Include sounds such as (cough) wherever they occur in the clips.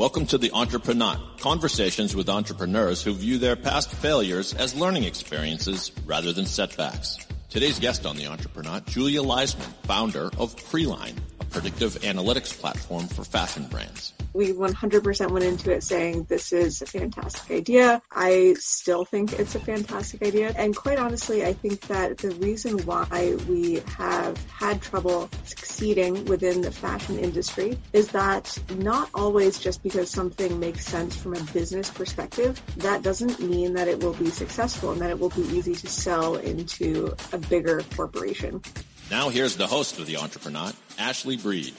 Welcome to the Entrepreneur, conversations with entrepreneurs who view their past failures as learning experiences rather than setbacks. Today's guest on the Entrepreneur, Julia Leisman, founder of PreeLine, a predictive analytics platform for fashion brands. We 100% went into it saying this is a fantastic idea. I still think it's a fantastic idea. And quite honestly, I think that the reason why we have had trouble succeeding within the fashion industry is that not always just because something makes sense from a business perspective, that doesn't mean that it will be successful and that it will be easy to sell into a bigger corporation. Now here's the host of The Entrepreneur, Ashley Breed.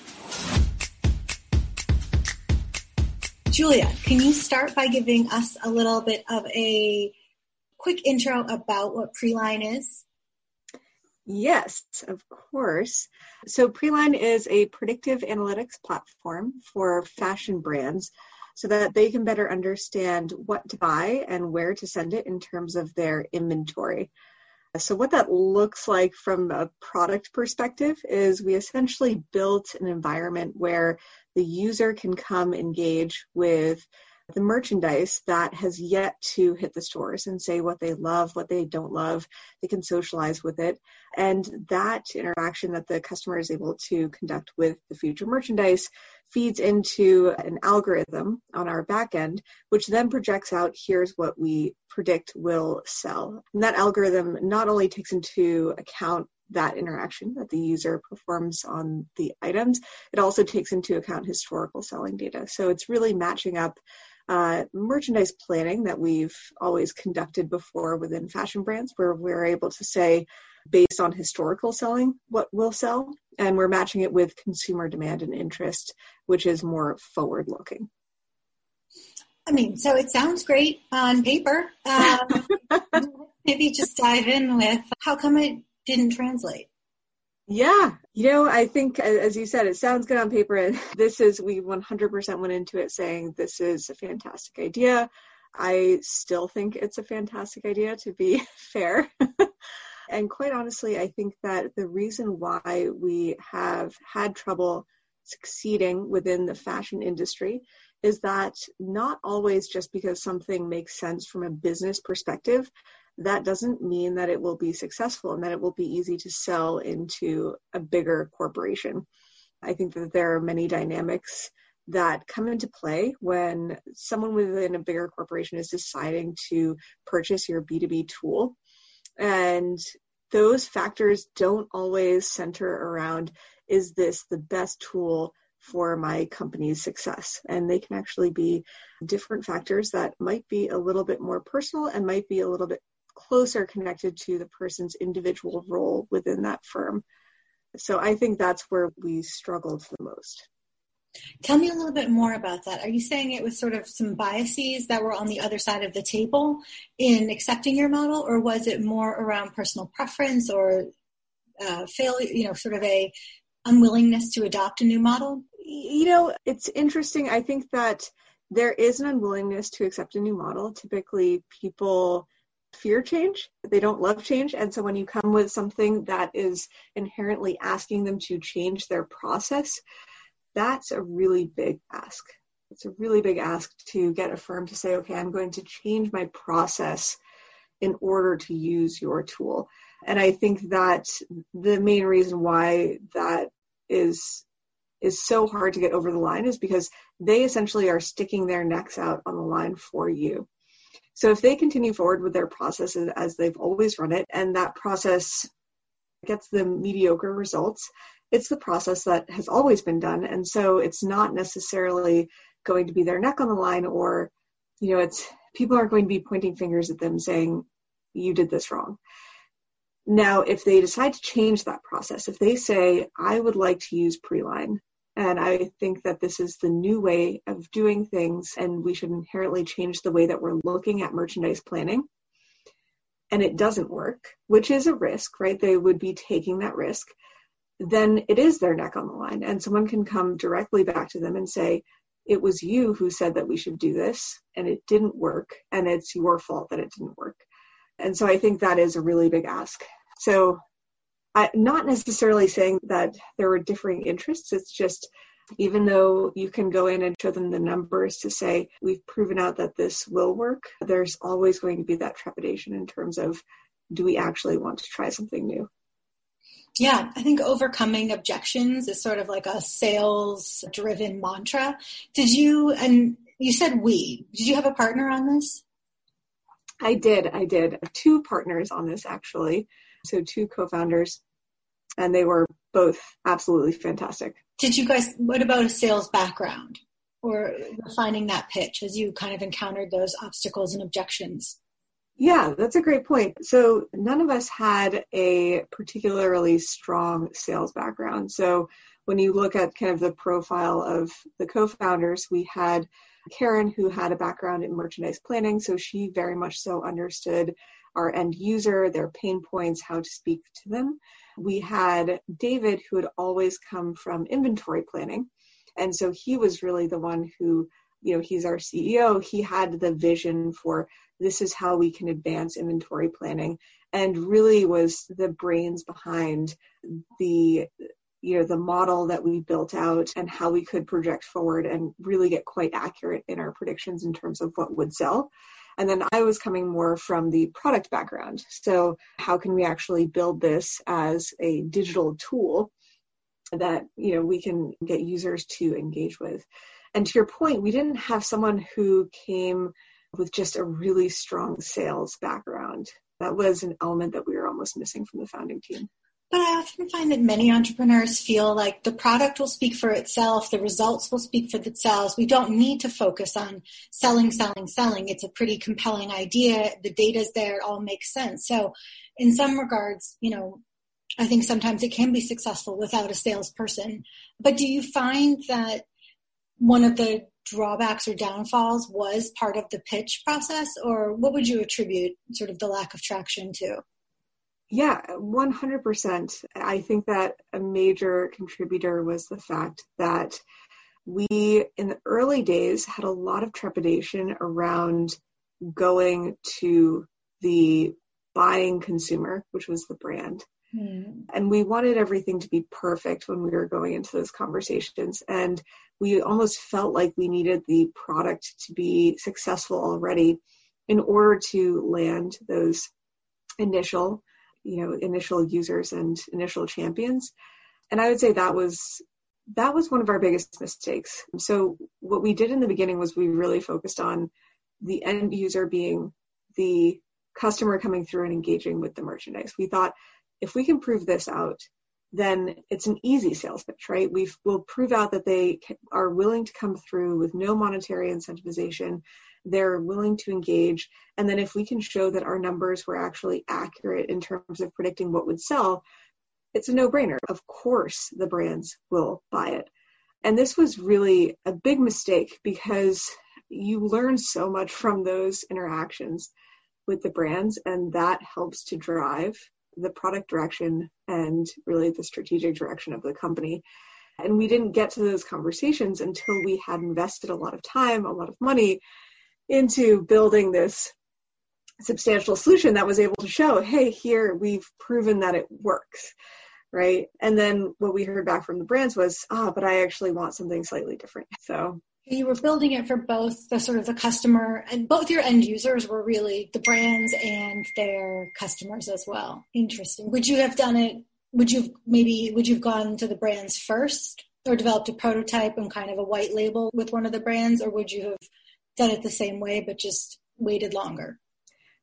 Julia, can you start by giving us a little bit of a quick intro about what PreeLine is? Yes, of course. So PreeLine is a predictive analytics platform for fashion brands so that they can better understand what to buy and where to send it in terms of their inventory. So what that looks like from a product perspective is we essentially built an environment where the user can come engage with the merchandise that has yet to hit the stores and say what they love, what they don't love. They can socialize with it. And that interaction that the customer is able to conduct with the future merchandise feeds into an algorithm on our back end, which then projects out here's what we predict will sell. And that algorithm not only takes into account that interaction that the user performs on the items, it also takes into account historical selling data. So it's really matching up uh, merchandise planning that we've always conducted before within fashion brands, where we're able to say, based on historical selling, what will sell, and we're matching it with consumer demand and interest, which is more forward looking. I mean, so it sounds great on paper. (laughs) Um, maybe just dive in with how come it didn't translate? Yeah, you know, I think as you said, it sounds good on paper. And (laughs) this is, we 100% went into it saying this is a fantastic idea. I still think it's a fantastic idea to be (laughs) fair. (laughs) and quite honestly, I think that the reason why we have had trouble succeeding within the fashion industry is that not always just because something makes sense from a business perspective, that doesn't mean that it will be successful and that it will be easy to sell into a bigger corporation. I think that there are many dynamics that come into play when someone within a bigger corporation is deciding to purchase your B2B tool. And those factors don't always center around is this the best tool for my company's success? And they can actually be different factors that might be a little bit more personal and might be a little bit closer connected to the person's individual role within that firm. So I think that's where we struggled the most. Tell me a little bit more about that. Are you saying it was sort of some biases that were on the other side of the table in accepting your model, or was it more around personal preference or uh, failure, you know, sort of a unwillingness to adopt a new model? You know, it's interesting. I think that there is an unwillingness to accept a new model. Typically, people fear change. They don't love change. And so when you come with something that is inherently asking them to change their process, that's a really big ask. It's a really big ask to get a firm to say, okay, I'm going to change my process in order to use your tool. And I think that the main reason why that is is so hard to get over the line is because they essentially are sticking their necks out on the line for you. So if they continue forward with their process as they've always run it, and that process gets them mediocre results, it's the process that has always been done. And so it's not necessarily going to be their neck on the line or, you know, it's people aren't going to be pointing fingers at them saying, you did this wrong. Now, if they decide to change that process, if they say, I would like to use PreeLine, and I think that this is the new way of doing things, and we should inherently change the way that we're looking at merchandise planning. And it doesn't work, which is a risk, right? They would be taking that risk. Then it is their neck on the line, and someone can come directly back to them and say, It was you who said that we should do this, and it didn't work, and it's your fault that it didn't work. And so I think that is a really big ask. So I, not necessarily saying that there were differing interests. It's just even though you can go in and show them the numbers to say, we've proven out that this will work, there's always going to be that trepidation in terms of do we actually want to try something new? Yeah, I think overcoming objections is sort of like a sales driven mantra. Did you, and you said we, did you have a partner on this? I did. I did. Two partners on this actually. So two co-founders and they were both absolutely fantastic. Did you guys, what about a sales background or refining that pitch as you kind of encountered those obstacles and objections? Yeah, that's a great point. So none of us had a particularly strong sales background. So when you look at kind of the profile of the co-founders, we had Karen who had a background in merchandise planning, so she very much so understood our end user, their pain points, how to speak to them. We had David who had always come from inventory planning. And so he was really the one who, you know, he's our CEO. He had the vision for this is how we can advance inventory planning and really was the brains behind the you know the model that we built out and how we could project forward and really get quite accurate in our predictions in terms of what would sell and then i was coming more from the product background. So how can we actually build this as a digital tool that you know we can get users to engage with? And to your point we didn't have someone who came with just a really strong sales background. That was an element that we were almost missing from the founding team but I often find that many entrepreneurs feel like the product will speak for itself, the results will speak for themselves. We don't need to focus on selling, selling, selling. It's a pretty compelling idea. The data's there, it all makes sense. So, in some regards, you know, I think sometimes it can be successful without a salesperson. But do you find that one of the drawbacks or downfalls was part of the pitch process, or what would you attribute sort of the lack of traction to? Yeah, 100%. I think that a major contributor was the fact that we, in the early days, had a lot of trepidation around going to the buying consumer, which was the brand. Mm. And we wanted everything to be perfect when we were going into those conversations. And we almost felt like we needed the product to be successful already in order to land those initial you know initial users and initial champions. And i would say that was that was one of our biggest mistakes. So what we did in the beginning was we really focused on the end user being the customer coming through and engaging with the merchandise. We thought if we can prove this out then it's an easy sales pitch, right? We will prove out that they are willing to come through with no monetary incentivization they're willing to engage. And then if we can show that our numbers were actually accurate in terms of predicting what would sell, it's a no brainer. Of course, the brands will buy it. And this was really a big mistake because you learn so much from those interactions with the brands, and that helps to drive the product direction and really the strategic direction of the company. And we didn't get to those conversations until we had invested a lot of time, a lot of money into building this substantial solution that was able to show, hey, here we've proven that it works, right? And then what we heard back from the brands was, ah, oh, but I actually want something slightly different. So you were building it for both the sort of the customer and both your end users were really the brands and their customers as well. Interesting. Would you have done it? Would you maybe would you have gone to the brands first or developed a prototype and kind of a white label with one of the brands, or would you have done it the same way, but just waited longer?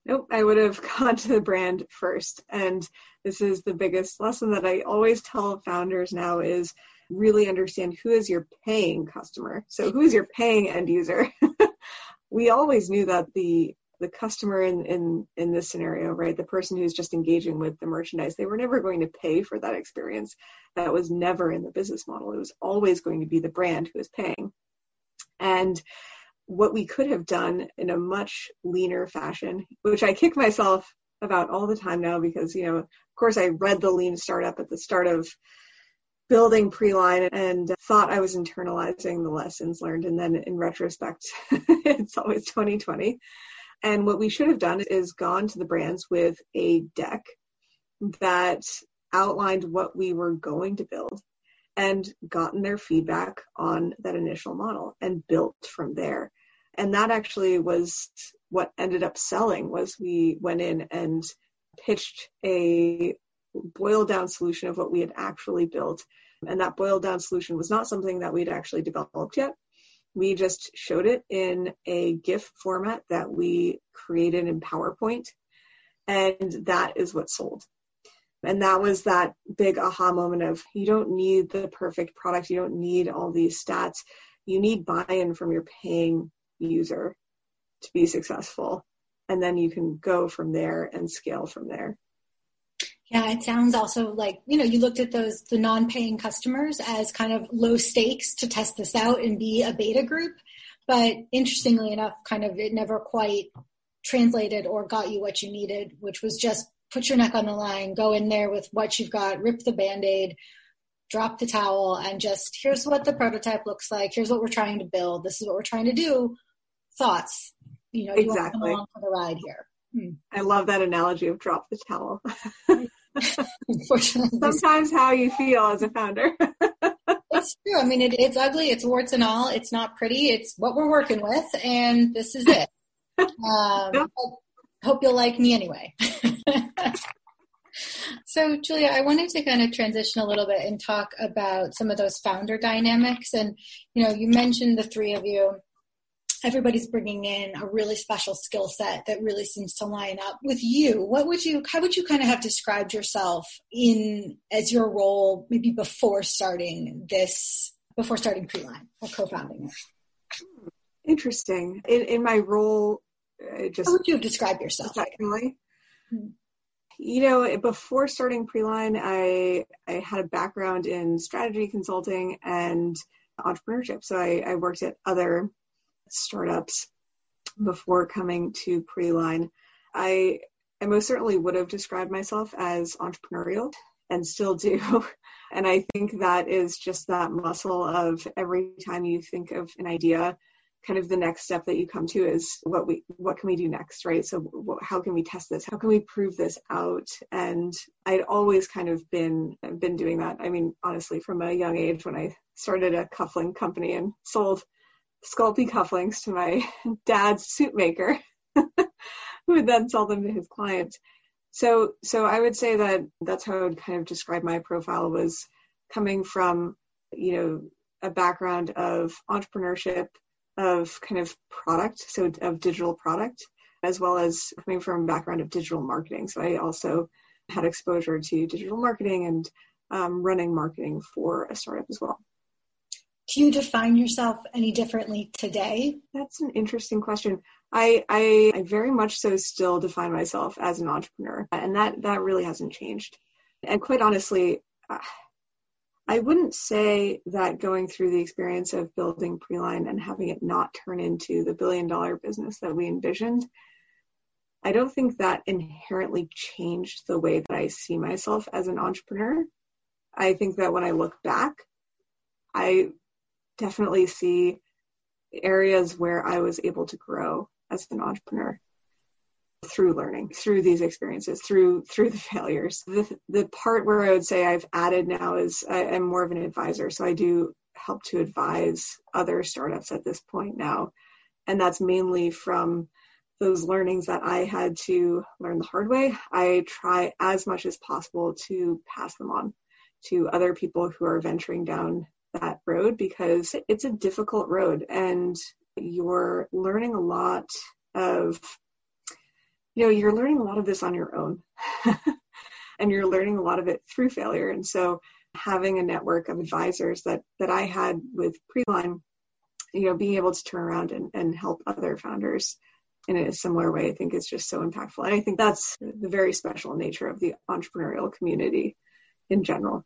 Nope, I would have (laughs) gone to the brand first. And this is the biggest lesson that I always tell founders now is really understand who is your paying customer. So who is your paying end user? (laughs) we always knew that the the customer in, in in this scenario, right, the person who's just engaging with the merchandise, they were never going to pay for that experience. That was never in the business model. It was always going to be the brand who is paying. And what we could have done in a much leaner fashion, which I kick myself about all the time now because, you know, of course I read the lean startup at the start of building PreeLine and thought I was internalizing the lessons learned. And then in retrospect, (laughs) it's always 2020. And what we should have done is gone to the brands with a deck that outlined what we were going to build and gotten their feedback on that initial model and built from there. And that actually was what ended up selling was we went in and pitched a boiled down solution of what we had actually built. And that boiled down solution was not something that we'd actually developed yet. We just showed it in a GIF format that we created in PowerPoint. And that is what sold. And that was that big aha moment of you don't need the perfect product. You don't need all these stats. You need buy in from your paying user to be successful. And then you can go from there and scale from there. Yeah, it sounds also like, you know, you looked at those, the non paying customers as kind of low stakes to test this out and be a beta group. But interestingly enough, kind of it never quite translated or got you what you needed, which was just put your neck on the line, go in there with what you've got, rip the band aid, drop the towel, and just here's what the prototype looks like. Here's what we're trying to build. This is what we're trying to do. Thoughts? You know, you exactly. want to come along for the ride here. Hmm. I love that analogy of drop the towel. (laughs) Unfortunately, sometimes how you feel as a founder. (laughs) it's true. I mean, it, it's ugly. It's warts and all. It's not pretty. It's what we're working with, and this is it. (laughs) Um. Hope you'll like me anyway. so, Julia, I wanted to kind of transition a little bit and talk about some of those founder dynamics. And, you know, you mentioned the three of you everybody's bringing in a really special skill set that really seems to line up with you. What would you how would you kind of have described yourself in as your role maybe before starting this before starting PreeLine or co-founding it? Interesting. In, in my role just how would you describe yourself? Really, hmm. you know before starting PreeLine i i had a background in strategy consulting and entrepreneurship. So i, I worked at other startups before coming to PreeLine. I, I most certainly would have described myself as entrepreneurial and still do. (laughs) And I think that is just that muscle of every time you think of an idea, kind of the next step that you come to is what we what can we do next right so how can we test this how can we prove this out and i'd always kind of been been doing that i mean honestly from a young age when i started a cuffling company and sold Sculpey cufflinks to my (laughs) dad's suit maker, (laughs) who would then sell them to his clients. So, so I would say that that's how I would kind of describe my profile was coming from, you know, a background of entrepreneurship, of kind of product, so of digital product, as well as coming from a background of digital marketing. So I also had exposure to digital marketing and um, running marketing for a startup as well. Do you define yourself any differently today? That's an interesting question. I, I, I very much so still define myself as an entrepreneur, and that that really hasn't changed. And quite honestly, I wouldn't say that going through the experience of building PreeLine and having it not turn into the billion dollar business that we envisioned, I don't think that inherently changed the way that I see myself as an entrepreneur. I think that when I look back, I definitely see areas where I was able to grow as an entrepreneur through learning, through these experiences, through through the (laughs) failures. The the part where I would say I've added now is I, am more of an advisor, so I do help to advise other startups at this point now, and that's mainly from those learnings that I had to learn the hard way. I try as much as possible to pass them on to other people who are venturing down that road because it's a difficult road and you're learning a lot of you know you're learning a lot of this on your own (laughs) and you're learning a lot of it through failure. And so having a network of advisors that that i had with PreeLine you know being able to turn around and, and help other founders in a similar way i think is just so impactful. And i think that's the very special nature of the entrepreneurial community in general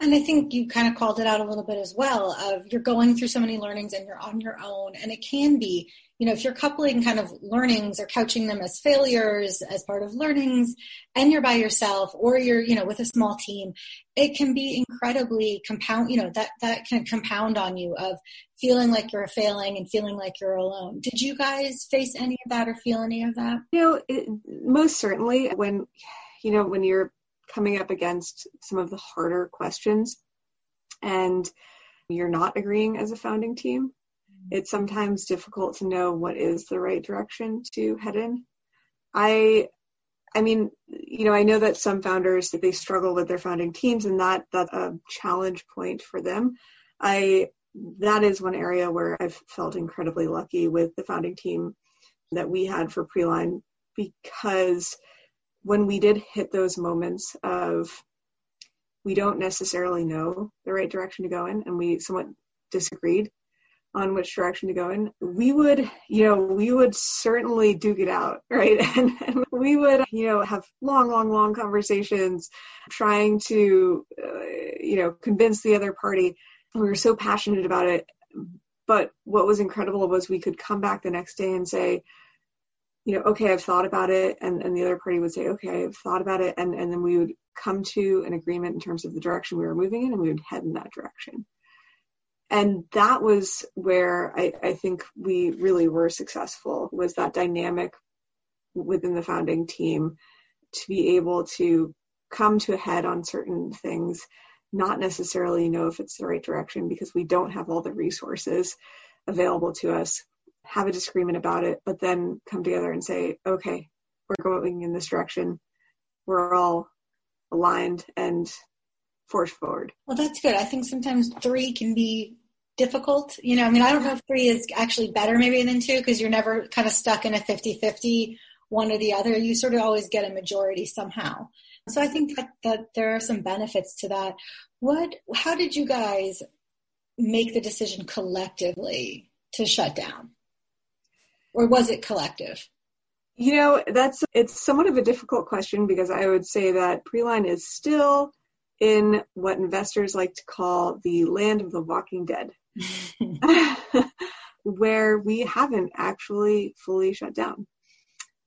and I think you kind of called it out a little bit as well of you're going through so many learnings and you're on your own. And it can be, you know, if you're coupling kind of learnings or couching them as failures as part of learnings and you're by yourself or you're, you know, with a small team, it can be incredibly compound, you know, that, that can compound on you of feeling like you're failing and feeling like you're alone. Did you guys face any of that or feel any of that? You know, it, most certainly when, you know, when you're coming up against some of the harder questions, and you're not agreeing as a founding team, it's sometimes difficult to know what is the right direction to head in. I I mean, you know, I know that some founders that they struggle with their founding teams and that that's a challenge point for them. I that is one area where I've felt incredibly lucky with the founding team that we had for PreeLine because when we did hit those moments of we don't necessarily know the right direction to go in and we somewhat disagreed on which direction to go in we would you know we would certainly duke it out (laughs) right? And, and we would you know have long long long conversations trying to uh, you know convince the other party. We were so passionate about it. But what was incredible was we could come back the next day and say you know okay i've thought about it. And, and the other party would say okay i've thought about it. And, and then we would come to an agreement in terms of the direction we were moving in and we would head in that direction. And that was where I, I think we really were successful was that dynamic within the founding team to be able to come to a head on certain things not necessarily know if it's the right direction because we don't have all the resources available to us have a disagreement about it but then come together and say okay we're going in this direction. We're all aligned and forge forward. Well that's good. I think sometimes three can be difficult. You know i mean i don't know if three is actually better maybe than two because you're never kind of stuck in a 50-50 one or the other. You sort of always get a majority somehow. So I think that, that there are some benefits to that. What, how did you guys make the decision collectively to shut down? Or was it collective? You know, that's it's somewhat of a difficult question because I would say that PreeLine is still in what investors like to call the land of the walking dead. (laughs) where we haven't actually fully shut down.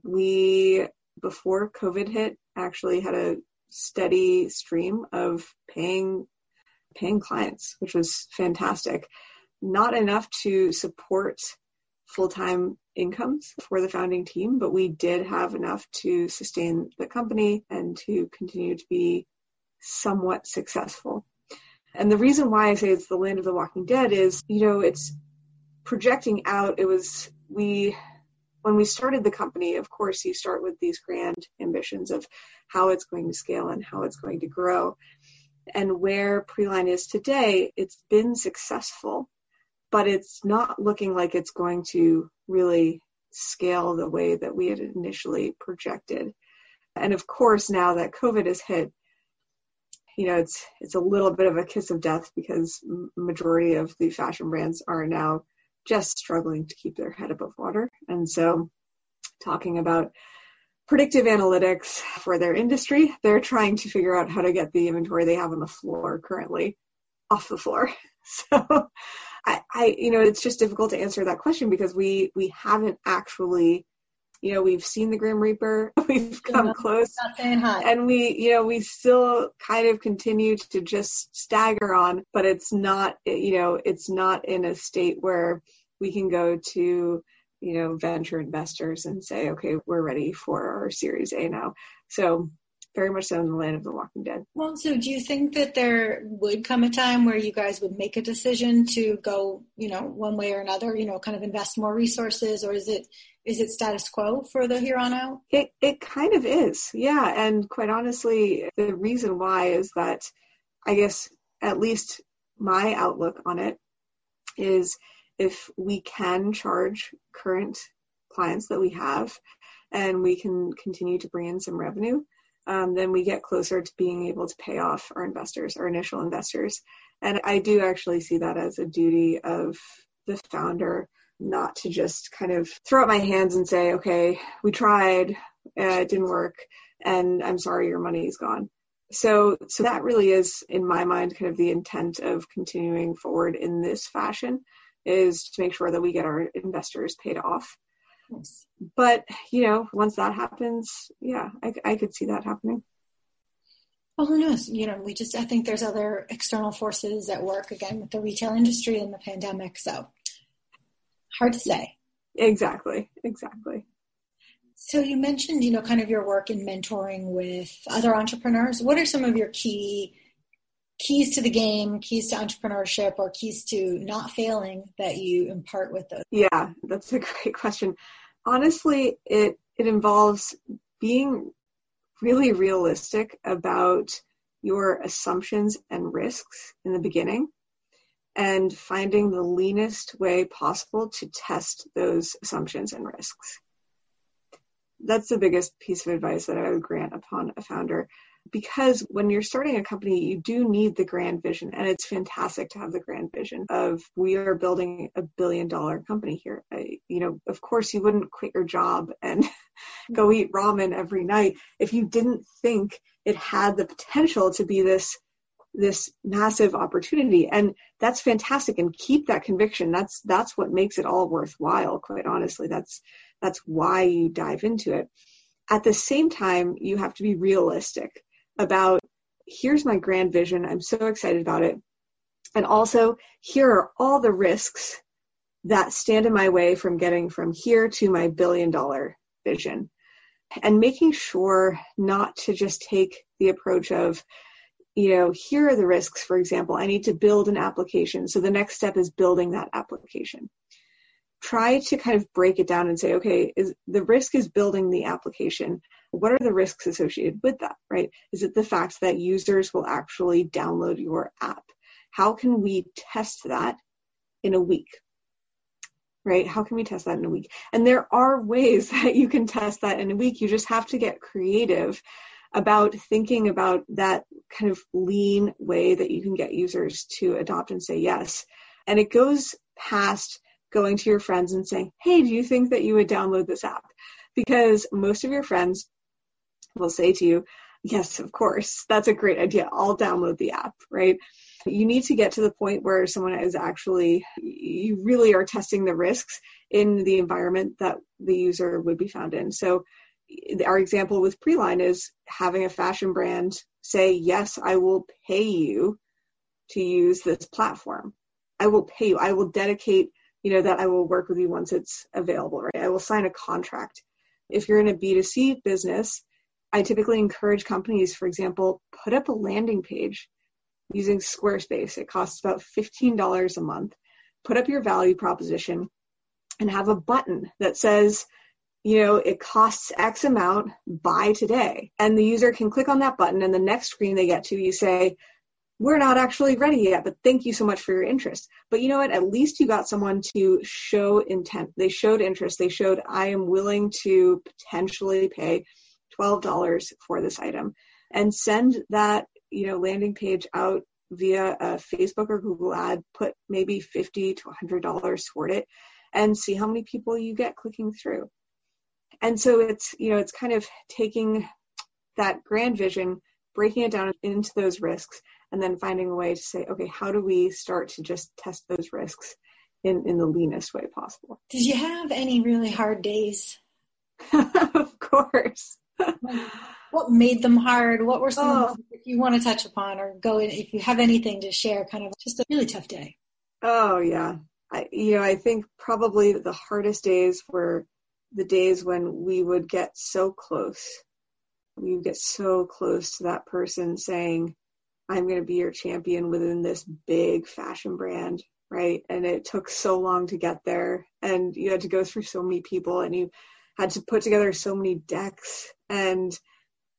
We before COVID hit, actually had a steady stream of paying paying clients, which was fantastic. Not enough to support full-time incomes for the founding team, but we did have enough to sustain the company and to continue to be somewhat successful. And the reason why I say it's the land of the walking dead is, you know, it's projecting out, it was, we when we started the company, of course, you start with these grand ambitions of how it's going to scale and how it's going to grow. And where PreeLine is today, it's been successful, but it's not looking like it's going to really scale the way that we had initially projected. And of course, now that COVID has hit, you know, it's it's a little bit of a kiss of death because majority of the fashion brands are now just struggling to keep their head above water. And so, talking about predictive analytics for their industry, they're trying to figure out how to get the inventory they have on the floor currently off the floor. (laughs) So, I, I you know, it's just difficult to answer that question because we we haven't actually you know we've seen the grim reaper (laughs) we've come yeah, close and we you know we still kind of continue to just stagger on but it's not you know it's not in a state where we can go to you know venture investors and say okay we're ready for our series a now. So very much so in the land of the walking dead well so do you think that there would come a time where you guys would make a decision to go you know one way or another you know kind of invest more resources or is it is it status quo for the here on out? It it kind of is, yeah. And quite honestly, the reason why is that I guess at least my outlook on it is if we can charge current clients that we have and we can continue to bring in some revenue, um, then we get closer to being able to pay off our investors, our initial investors. And I do actually see that as a duty of the founder not to just kind of throw up my hands and say, okay, we tried, uh, it didn't work, and I'm sorry, your money is gone. So, so that really is, in my mind, kind of the intent of continuing forward in this fashion is to make sure that we get our investors paid off. Yes. But you know, once that happens, yeah, I, I could see that happening. Well, who knows? You know, we just, I think there's other external forces at work again with the retail industry and the pandemic. So hard to say. Exactly, exactly. So you mentioned, you know, kind of your work in mentoring with other entrepreneurs. What are some of your key keys to the game, keys to entrepreneurship, or keys to not failing that you impart with those? Yeah, that's a great question. Honestly, it it involves being really realistic about your assumptions and risks in the beginning and finding the leanest way possible to test those assumptions and risks. That's the biggest piece of advice that I would grant upon a founder because when you're starting a company, you do need the grand vision. And it's fantastic to have the grand vision of we are building a billion dollar company here. I, you know, of course, you wouldn't quit your job and (laughs) go eat ramen every night if you didn't think it had the potential to be this this massive opportunity and that's fantastic and keep that conviction that's that's what makes it all worthwhile quite honestly that's that's why you dive into it at the same time you have to be realistic about here's my grand vision. I'm so excited about it. And also, here are all the risks that stand in my way from getting from here to my billion dollar vision. And making sure not to just take the approach of, you know, here are the risks. For example, I need to build an application. So the next step is building that application try to kind of break it down and say, okay, is the risk is building the application. What are the risks associated with that, right? Is it the fact that users will actually download your app? How can we test that in a week? Right? How can we test that in a week? And there are ways (laughs) that you can test that in a week. You just have to get creative about thinking about that kind of lean way that you can get users to adopt and say yes. And it goes past going to your friends and saying, hey, do you think that you would download this app? Because most of your friends will say to you, yes, of course, that's a great idea. I'll download the app, right? You need to get to the point where someone is actually, you really are testing the risks in the environment that the user would be found in. So, our example with PreeLine is having a fashion brand say, yes, I will pay you to use this platform. I will pay you. I will dedicate you know, that I will work with you once it's available, right? I will sign a contract. If you're in a B2C business, I typically encourage companies, for example, put up a landing page using Squarespace. It costs about $15 a month. Put up your value proposition and have a button that says, you know, it costs X amount, buy today. And the user can click on that button, and the next screen they get to, you say, we're not actually ready yet, but thank you so much for your interest. But you know what? At least you got someone to show intent. They showed interest. They showed, I am willing to potentially pay $12 for this item and send that, you know, landing page out via a Facebook or Google ad, put maybe 50 to $100 toward it and see how many people you get clicking through. And so it's, you know, it's kind of taking that grand vision, breaking it down into those risks and then finding a way to say, okay, how do we start to just test those risks in, in the leanest way possible? Did you have any really hard days? (laughs) of course. what made them hard? What were some oh. you want to touch upon or go in if you have anything to share, kind of just a really tough day? Oh yeah. I you know, I think probably the hardest days were the days when we would get so close. We would get so close to that person saying, I'm going to be your champion within this big fashion brand, right? And it took so long to get there. And you had to go through so many people and you had to put together so many decks and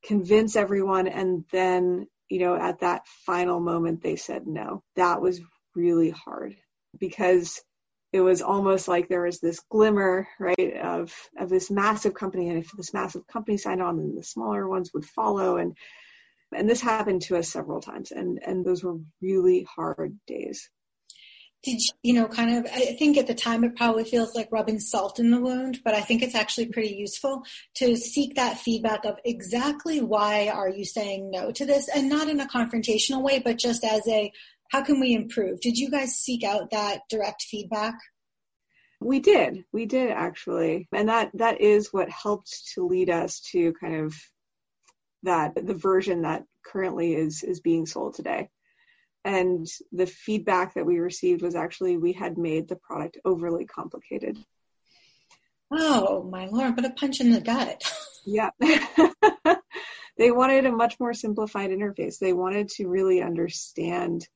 convince everyone. And then, you know, at that final moment, they said no. That was really hard because it was almost like there was this glimmer, right, of of this massive company, and if this massive company signed on, then the smaller ones would follow, and and this happened to us several times and and those were really hard days. Did you, you know kind of i think at the time it probably feels like rubbing salt in the wound but i think it's actually pretty useful to seek that feedback of exactly why are you saying no to this? And not in a confrontational way but just as a how can we improve? Did you guys seek out that direct feedback? We did. We did actually. And that that is what helped to lead us to kind of that the version that currently is is being sold today. And the feedback that we received was actually we had made the product overly complicated. Oh my lord what a punch in the gut. Yeah. (laughs) They wanted a much more simplified interface. They wanted to really understand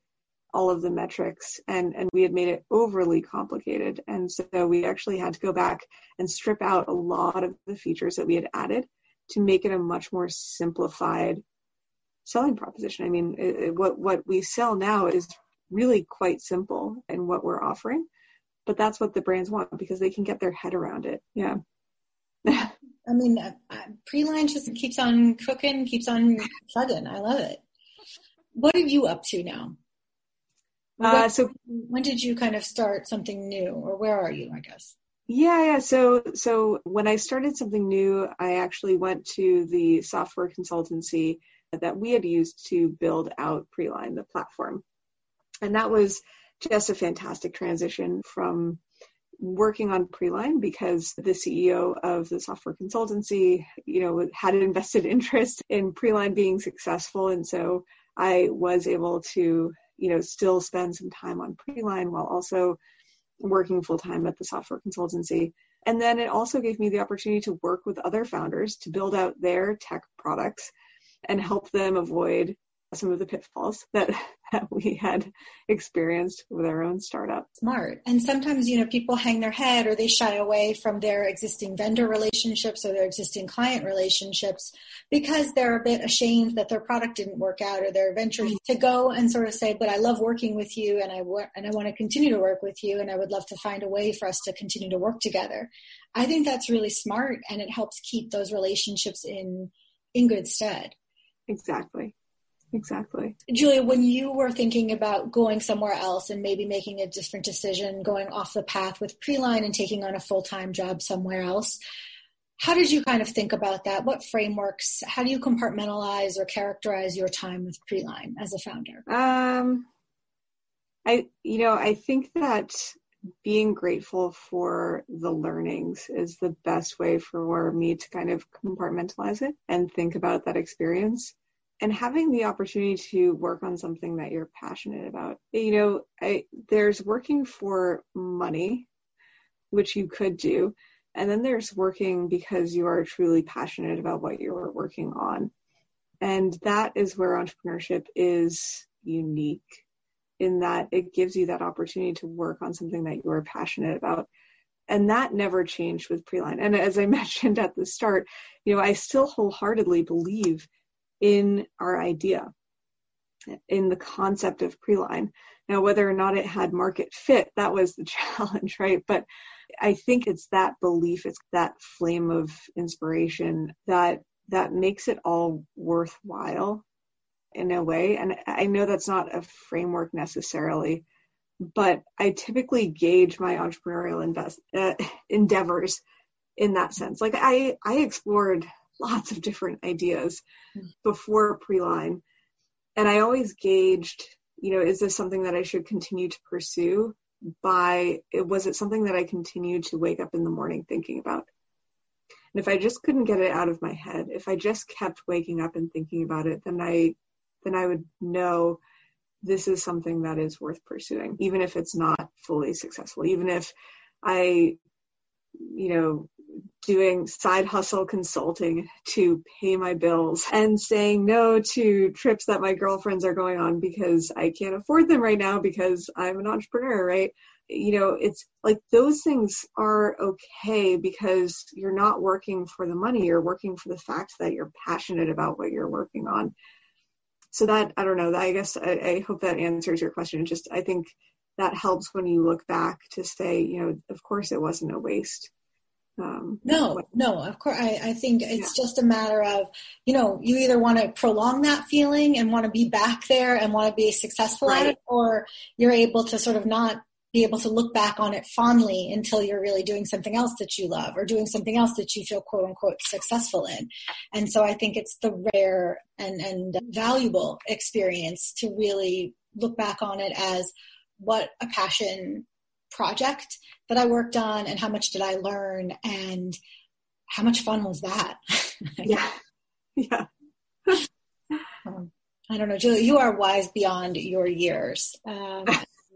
all of the metrics and, and we had made it overly complicated. And so we actually had to go back and strip out a lot of the features that we had added to make it a much more simplified selling proposition. I mean, it, it, what, what we sell now is really quite simple in what we're offering, but that's what the brands want because they can get their head around it. Yeah. (laughs) I mean, uh, PreeLine just keeps on cooking, keeps on plugging. I love it. What are you up to now? Uh, so when did you kind of start something new, or where are you? I guess. Yeah, yeah. So, so when I started something new, I actually went to the software consultancy that we had used to build out PreeLine, the platform, and that was just a fantastic transition from working on PreeLine because the CEO of the software consultancy, you know, had an invested (laughs) interest in PreeLine being successful, and so I was able to you know, still spend some time on PreeLine while also working full time at the software consultancy. And then it also gave me the opportunity to work with other founders to build out their tech products and help them avoid some of the pitfalls that, that we had experienced with our own startup. Smart. And sometimes, you know, people hang their head or they shy away from their existing vendor relationships or their existing client relationships because they're a bit ashamed that their product didn't work out or their venture mm-hmm. to go and sort of say, but I love working with you and I want, and I want to continue to work with you and I would love to find a way for us to continue to work together. I think that's really smart and it helps keep those relationships in in good stead. Exactly exactly. Julia, when you were thinking about going somewhere else and maybe making a different decision, going off the path with PreeLine and taking on a full time job somewhere else, how did you kind of think about that? What frameworks? How do you compartmentalize or characterize your time with PreeLine as a founder? Um, I, you know, I think that being grateful for the learnings is the best way for me to kind of compartmentalize it and think about that experience and having the opportunity to work on something that you're passionate about. You know, I, there's working for money, which you could do, and then there's working because you are truly passionate about what you're working on. And that is where entrepreneurship is unique in that it gives you that opportunity to work on something that you are passionate about. And that never changed with PreeLine. And as I (laughs) mentioned at the start, you know, I still wholeheartedly believe in our idea, in the concept of PreeLine. Now, whether or not it had market fit, that was the (laughs) challenge, right? But I think it's that belief, it's that flame of inspiration that that makes it all worthwhile in a way. And I know that's not a framework necessarily, but I typically gauge my entrepreneurial invest, uh, endeavors in that sense. Like I, I explored lots of different ideas hmm. before PreeLine. And I always gauged, you know, is this something that I should continue to pursue? By was it something that I continued to wake up in the morning thinking about? And if I just couldn't get it out of my head, if I just kept waking up and thinking about it, then I then I would know this is something that is worth pursuing, even if it's not fully successful, even if I, you know, doing side hustle consulting to pay my bills and saying no to trips that my girlfriends are going on because I can't afford them right now because I'm an entrepreneur, right? You know, it's like those things are okay because you're not working for the money, you're working for the fact that you're passionate about what you're working on. So that, I don't know, I guess I, I hope that answers your question. Just, I think that helps when you look back to say, you know, of course it wasn't a waste um, no, no, of course. I, I think it's yeah. just a matter of, you know, you either want to prolong that feeling and want to be back there and want to be successful right. at it, or you're able to sort of not be able to look back on it fondly until you're really doing something else that you love or doing something else that you feel quote unquote successful in. And so I think it's the rare and, and valuable experience to really look back on it as what a passion project that I worked on and how much did I learn and how much fun was that? (laughs) yeah. Yeah. (laughs) um, I don't know, Julie, you are wise beyond your years. Um,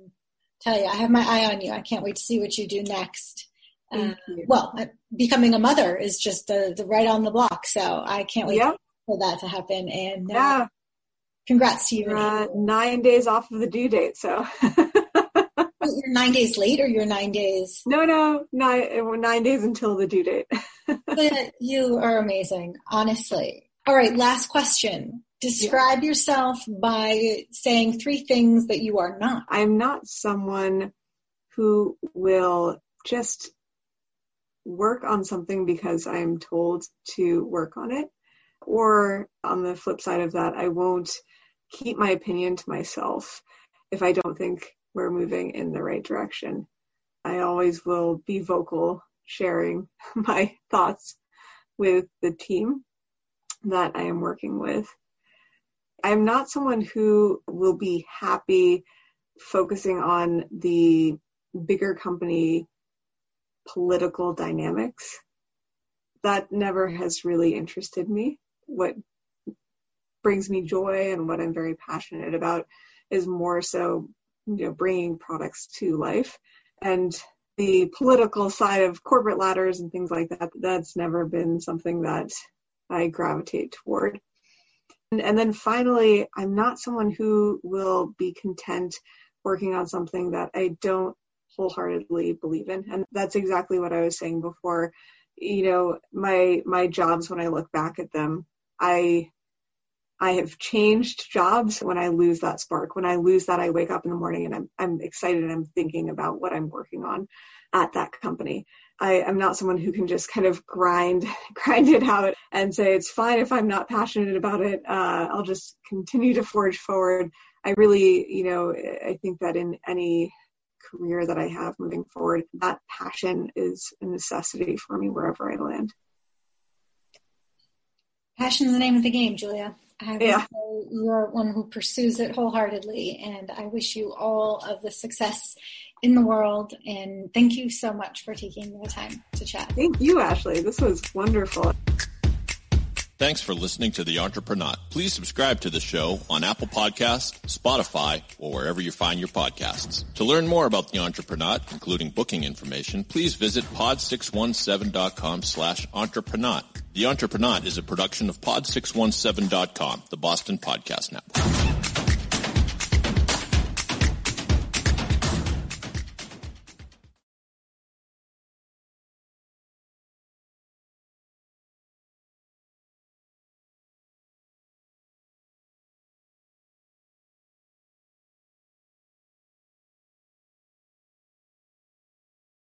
(laughs) tell you, I have my eye on you. I can't wait to see what you do next. Uh, well, becoming a mother is just the, the right on the block. So I can't wait. Yep. for that to happen. And uh, yeah. congrats to you. Uh, nine days off of the due date. So Oh, you're nine days late or you're nine days? No, no, nine, uh, nine days until the due date. (laughs) But you are amazing, honestly. All right, last question. Describe yeah. yourself by saying three things that you are not. I'm not someone who will just work on something because I'm told to work on it. Or on the flip side of that, I won't keep my opinion to myself if I don't think we're moving in the right direction. I always will be vocal, sharing (laughs) my thoughts with the team that I am working with. I'm not someone who will be happy focusing on the bigger company political dynamics. That never has really interested me. What brings me joy and what I'm very passionate about is more so you know, bringing products to life. And the political side of corporate ladders and things like that, that's never been something that I gravitate toward. And, and then finally, I'm not someone who will be content working on something that I don't wholeheartedly believe in. And that's exactly what I was saying before. You know, my my jobs when I look back at them, I I have changed jobs when I lose that spark. When I lose that, I wake up in the morning and I'm, I'm excited and I'm thinking about what I'm working on at that company. I am not someone who can just kind of grind, (laughs) grind it out and say it's fine if I'm not passionate about it. Uh, I'll just continue to forge forward. I really, you know, I think that in any career that I have moving forward, that passion is a necessity for me wherever I land. Passion is the name of the game, Julia. I yeah. you're one who pursues it wholeheartedly, and I wish you all of the success in the world. And thank you so much for taking the time to chat. Thank you, Ashley. This was wonderful. Thanks for listening to The Entreprenaut. Please subscribe to the show on Apple Podcast, Spotify, or wherever you find your podcasts. To learn more about The Entreprenaut, including booking information, please visit pod617.com slash entreprenaut. The Entreprenaut is a production of pod617.com, the Boston Podcast Network.